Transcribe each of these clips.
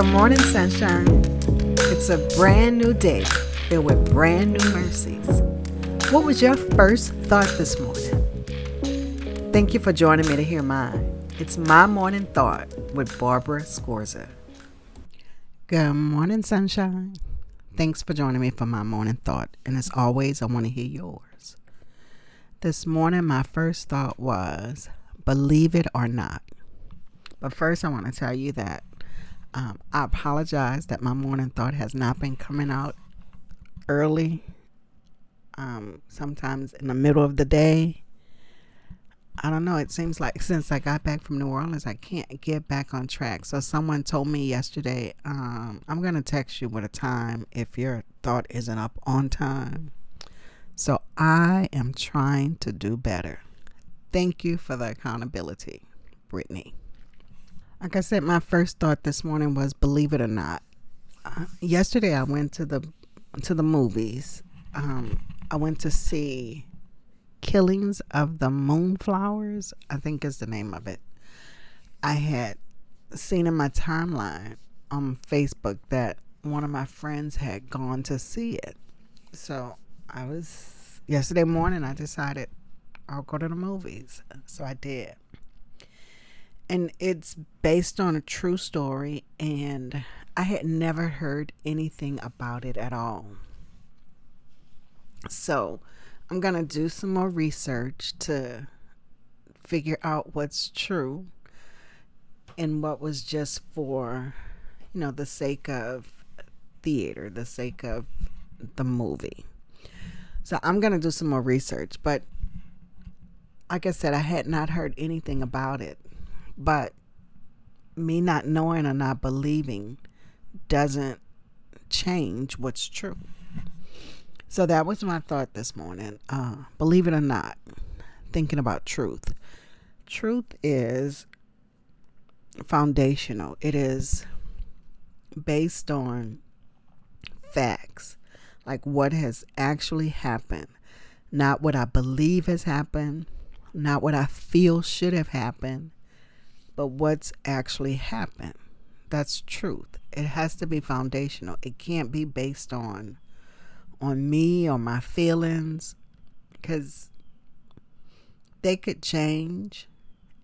Good morning, sunshine. It's a brand new day filled with brand new mercies. What was your first thought this morning? Thank you for joining me to hear mine. It's my morning thought with Barbara Scorza. Good morning, sunshine. Thanks for joining me for my morning thought. And as always, I want to hear yours. This morning, my first thought was believe it or not. But first, I want to tell you that um, I apologize that my morning thought has not been coming out early. Um, sometimes in the middle of the day. I don't know. It seems like since I got back from New Orleans, I can't get back on track. So someone told me yesterday, um, I'm going to text you with a time if your thought isn't up on time. So I am trying to do better. Thank you for the accountability, Brittany. Like I said, my first thought this morning was believe it or not. Uh, yesterday I went to the to the movies. Um, I went to see Killings of the Moonflowers, I think is the name of it. I had seen in my timeline on Facebook that one of my friends had gone to see it. So I was yesterday morning I decided I'll go to the movies. So I did and it's based on a true story and I had never heard anything about it at all. So, I'm going to do some more research to figure out what's true and what was just for, you know, the sake of theater, the sake of the movie. So, I'm going to do some more research, but like I said, I had not heard anything about it. But me not knowing or not believing doesn't change what's true. So that was my thought this morning. Uh, believe it or not, thinking about truth. Truth is foundational, it is based on facts, like what has actually happened, not what I believe has happened, not what I feel should have happened, but what's actually happened. That's truth. It has to be foundational. It can't be based on on me or my feelings cuz they could change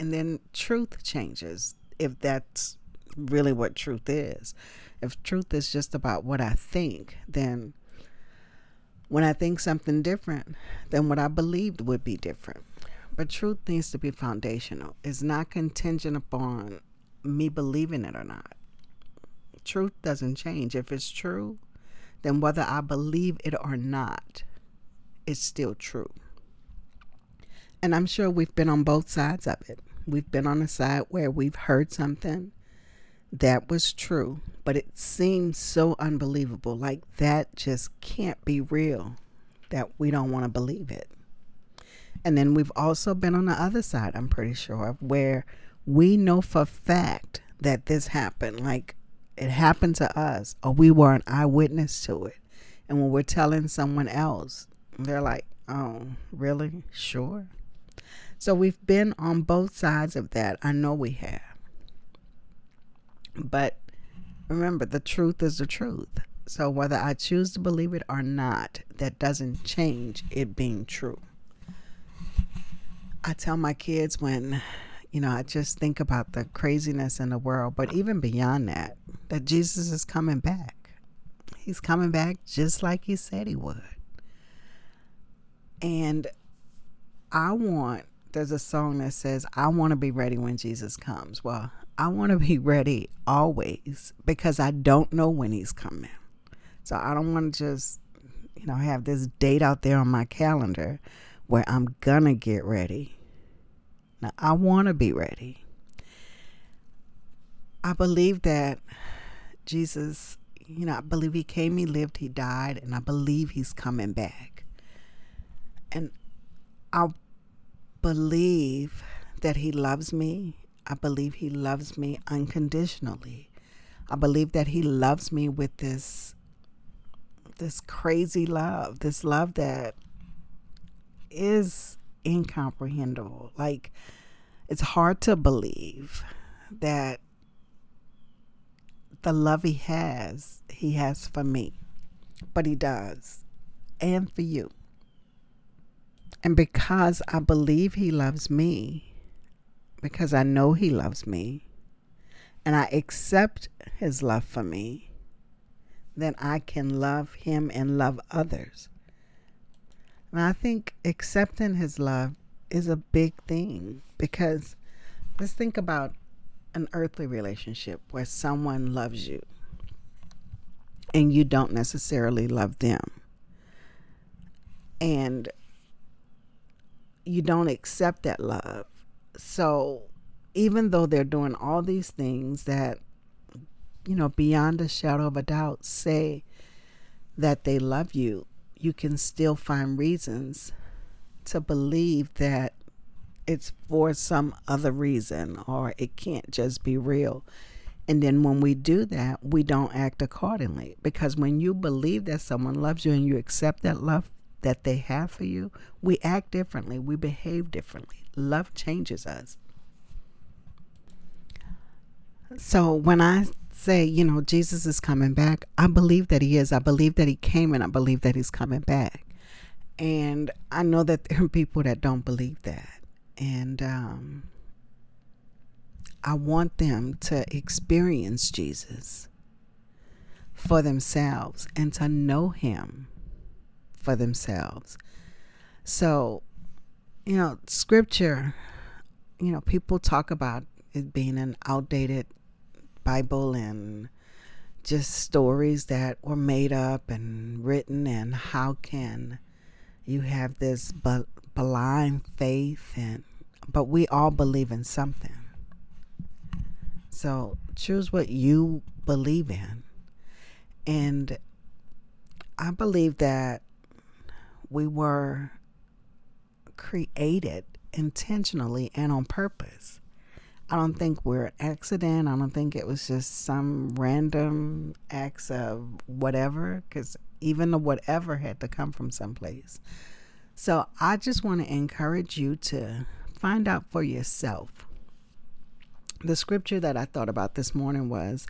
and then truth changes if that's really what truth is. If truth is just about what I think, then when I think something different, then what I believed would be different. But truth needs to be foundational. It's not contingent upon me believing it or not. Truth doesn't change. If it's true, then whether I believe it or not, it's still true. And I'm sure we've been on both sides of it. We've been on the side where we've heard something that was true, but it seems so unbelievable. Like that just can't be real that we don't want to believe it. And then we've also been on the other side, I'm pretty sure, of where we know for fact that this happened. Like it happened to us, or we were an eyewitness to it. And when we're telling someone else, they're like, oh, really? Sure. So we've been on both sides of that. I know we have. But remember, the truth is the truth. So whether I choose to believe it or not, that doesn't change it being true. I tell my kids when, you know, I just think about the craziness in the world, but even beyond that, that Jesus is coming back. He's coming back just like he said he would. And I want, there's a song that says, I want to be ready when Jesus comes. Well, I want to be ready always because I don't know when he's coming. So I don't want to just, you know, have this date out there on my calendar where I'm to get ready. Now, I want to be ready. I believe that Jesus, you know, I believe he came, he lived, he died, and I believe he's coming back. And I believe that he loves me. I believe he loves me unconditionally. I believe that he loves me with this this crazy love, this love that is incomprehensible. Like, it's hard to believe that the love he has, he has for me, but he does, and for you. And because I believe he loves me, because I know he loves me, and I accept his love for me, then I can love him and love others. And I think accepting his love is a big thing because let's think about an earthly relationship where someone loves you and you don't necessarily love them. And you don't accept that love. So even though they're doing all these things that, you know, beyond a shadow of a doubt say that they love you, you can still find reasons to believe that it's for some other reason or it can't just be real. And then when we do that, we don't act accordingly. Because when you believe that someone loves you and you accept that love that they have for you, we act differently, we behave differently. Love changes us. So when I say, you know, Jesus is coming back, I believe that he is. I believe that he came and I believe that he's coming back. And I know that there are people that don't believe that. And um, I want them to experience Jesus for themselves and to know him for themselves. So, you know, scripture, you know, people talk about it being an outdated Bible and just stories that were made up and written, and how can you have this blind faith and but we all believe in something. So choose what you believe in. And I believe that we were created intentionally and on purpose. I don't think we're an accident. I don't think it was just some random acts of whatever, because even the whatever had to come from someplace. So I just want to encourage you to find out for yourself. The scripture that I thought about this morning was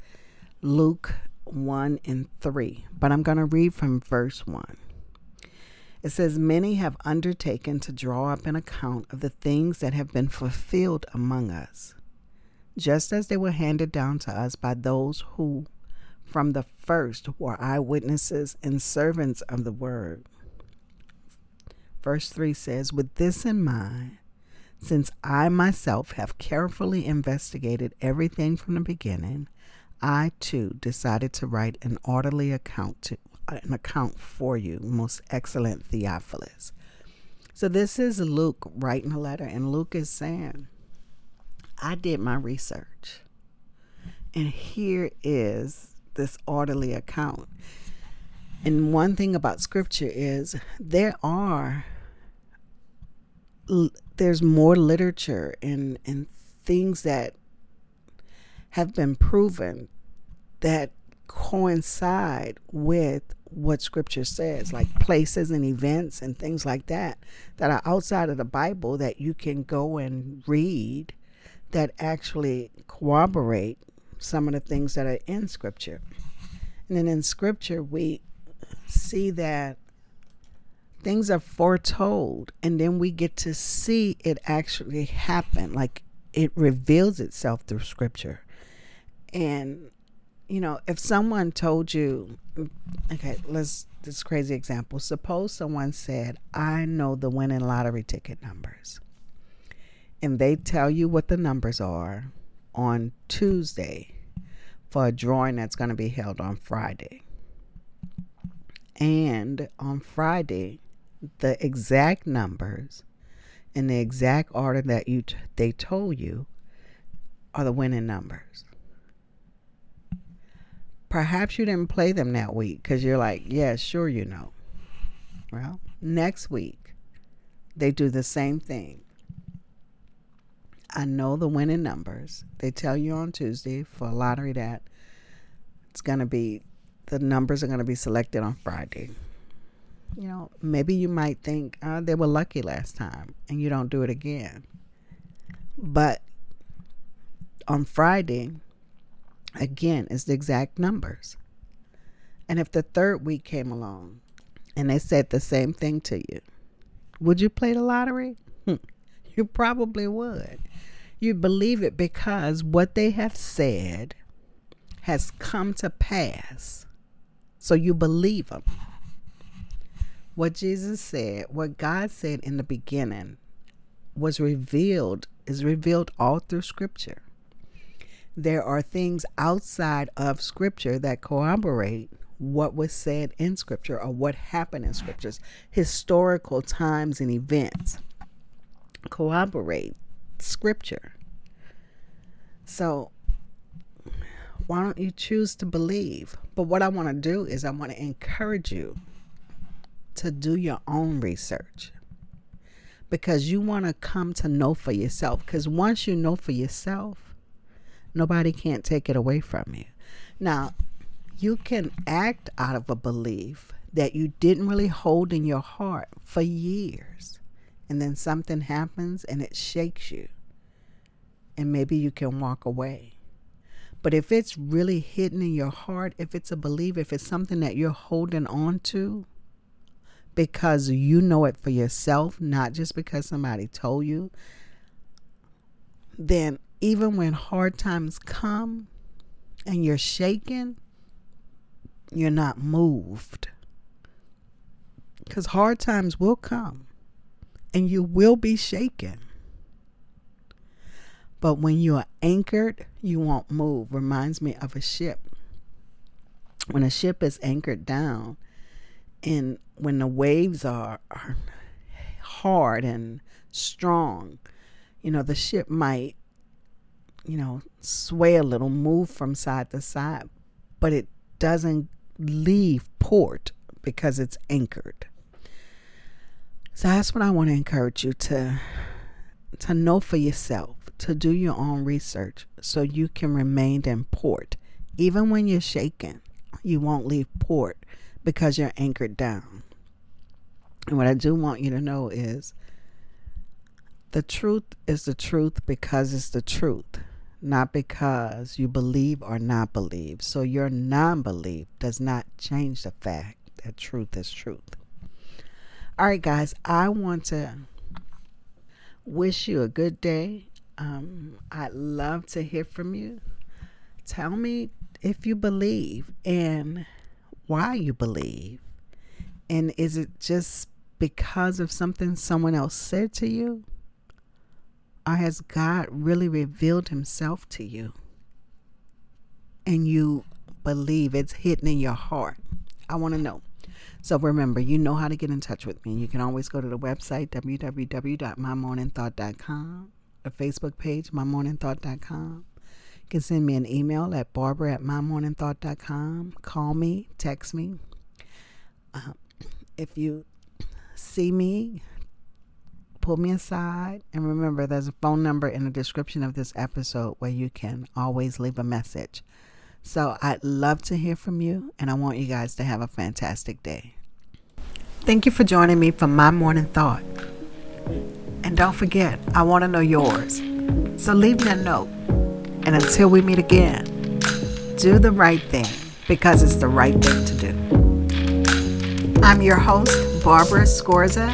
Luke 1 and 3, but I'm going to read from verse 1. It says, Many have undertaken to draw up an account of the things that have been fulfilled among us, just as they were handed down to us by those who from the first were eyewitnesses and servants of the word. Verse 3 says, With this in mind, since I myself have carefully investigated everything from the beginning, I too decided to write an orderly account to, an account for you, most excellent Theophilus. So this is Luke writing a letter, and Luke is saying, I did my research. And here is this orderly account. And one thing about scripture is there are there's more literature and and things that have been proven that coincide with what scripture says like places and events and things like that that are outside of the bible that you can go and read that actually corroborate some of the things that are in scripture. And then in scripture we see that things are foretold and then we get to see it actually happen like it reveals itself through scripture. And you know if someone told you okay let's this crazy example. Suppose someone said i know the winning lottery ticket numbers and they tell you what the numbers are on tuesday for a drawing that's going to be held on friday and on friday the exact numbers in the exact order that you t- they told you are the winning numbers. Perhaps you didn't play them that week because you're like, yeah, sure, you know. Well, next week, they do the same thing. I know the winning numbers. They tell you on Tuesday for a lottery that it's going to be, the numbers are going to be selected on Friday you know, maybe you might think uh, they were lucky last time and you don't do it again. But on Friday, Again, it's the exact numbers. And if the third week came along and they said the same thing to you, would you play the lottery? you probably would. You'd believe it because what they have said has come to pass. So you believe them. What Jesus said, what God said in the beginning, was revealed, is revealed all through Scripture. There are things outside of Scripture that corroborate what was said in Scripture or what happened in Scriptures, historical times and events corroborate Scripture. So, why don't you choose to believe? But what I want to do is, I want to encourage you to do your own research because you want to come to know for yourself. Because once you know for yourself, nobody can't take it away from you. Now, you can act out of a belief that you didn't really hold in your heart for years. And then something happens and it shakes you. And maybe you can walk away. But if it's really hidden in your heart, if it's a belief, if it's something that you're holding on to because you know it for yourself, not just because somebody told you, then even when hard times come and you're shaken, you're not moved. Because hard times will come and you will be shaken. But when you are anchored, you won't move. Reminds me of a ship. When a ship is anchored down, and when the waves are, are hard and strong, you know, the ship might, you know, sway a little, move from side to side, but it doesn't leave port because it's anchored. So that's what I want to encourage you to to know for yourself, to do your own research so you can remain in port. Even when you're shaken, you won't leave port because you're anchored down. And what I do want you to know is the truth is the truth because it's the truth not because you believe or not believe. So your non belief does not change the fact that truth is truth. All right, guys, I want to wish you a good day. Um, I'd love to hear from you. Tell me if you believe and why you believe. And is it just because of something someone else said to you? or has God really revealed himself to you? And you believe it's hidden in your heart. I want to know. So remember, you know how to get in touch with me. You can always go to the website, www.mymorningthought.com, the Facebook page, mymorningthought.com. You can send me an email at barbara at mymorningthought.com. Call me, text me. Uh, if you see me, pull me aside. And remember, there's a phone number in the description of this episode where you can always leave a message. So I'd love to hear from you, and I want you guys to have a fantastic day. Thank you for joining me for my morning thought. And don't forget, I want to know yours. So leave me a note. And until we meet again, do the right thing because it's the right thing to do. I'm your host, Barbara Scorza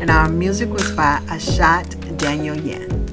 and our music was by Ashot Danielyan.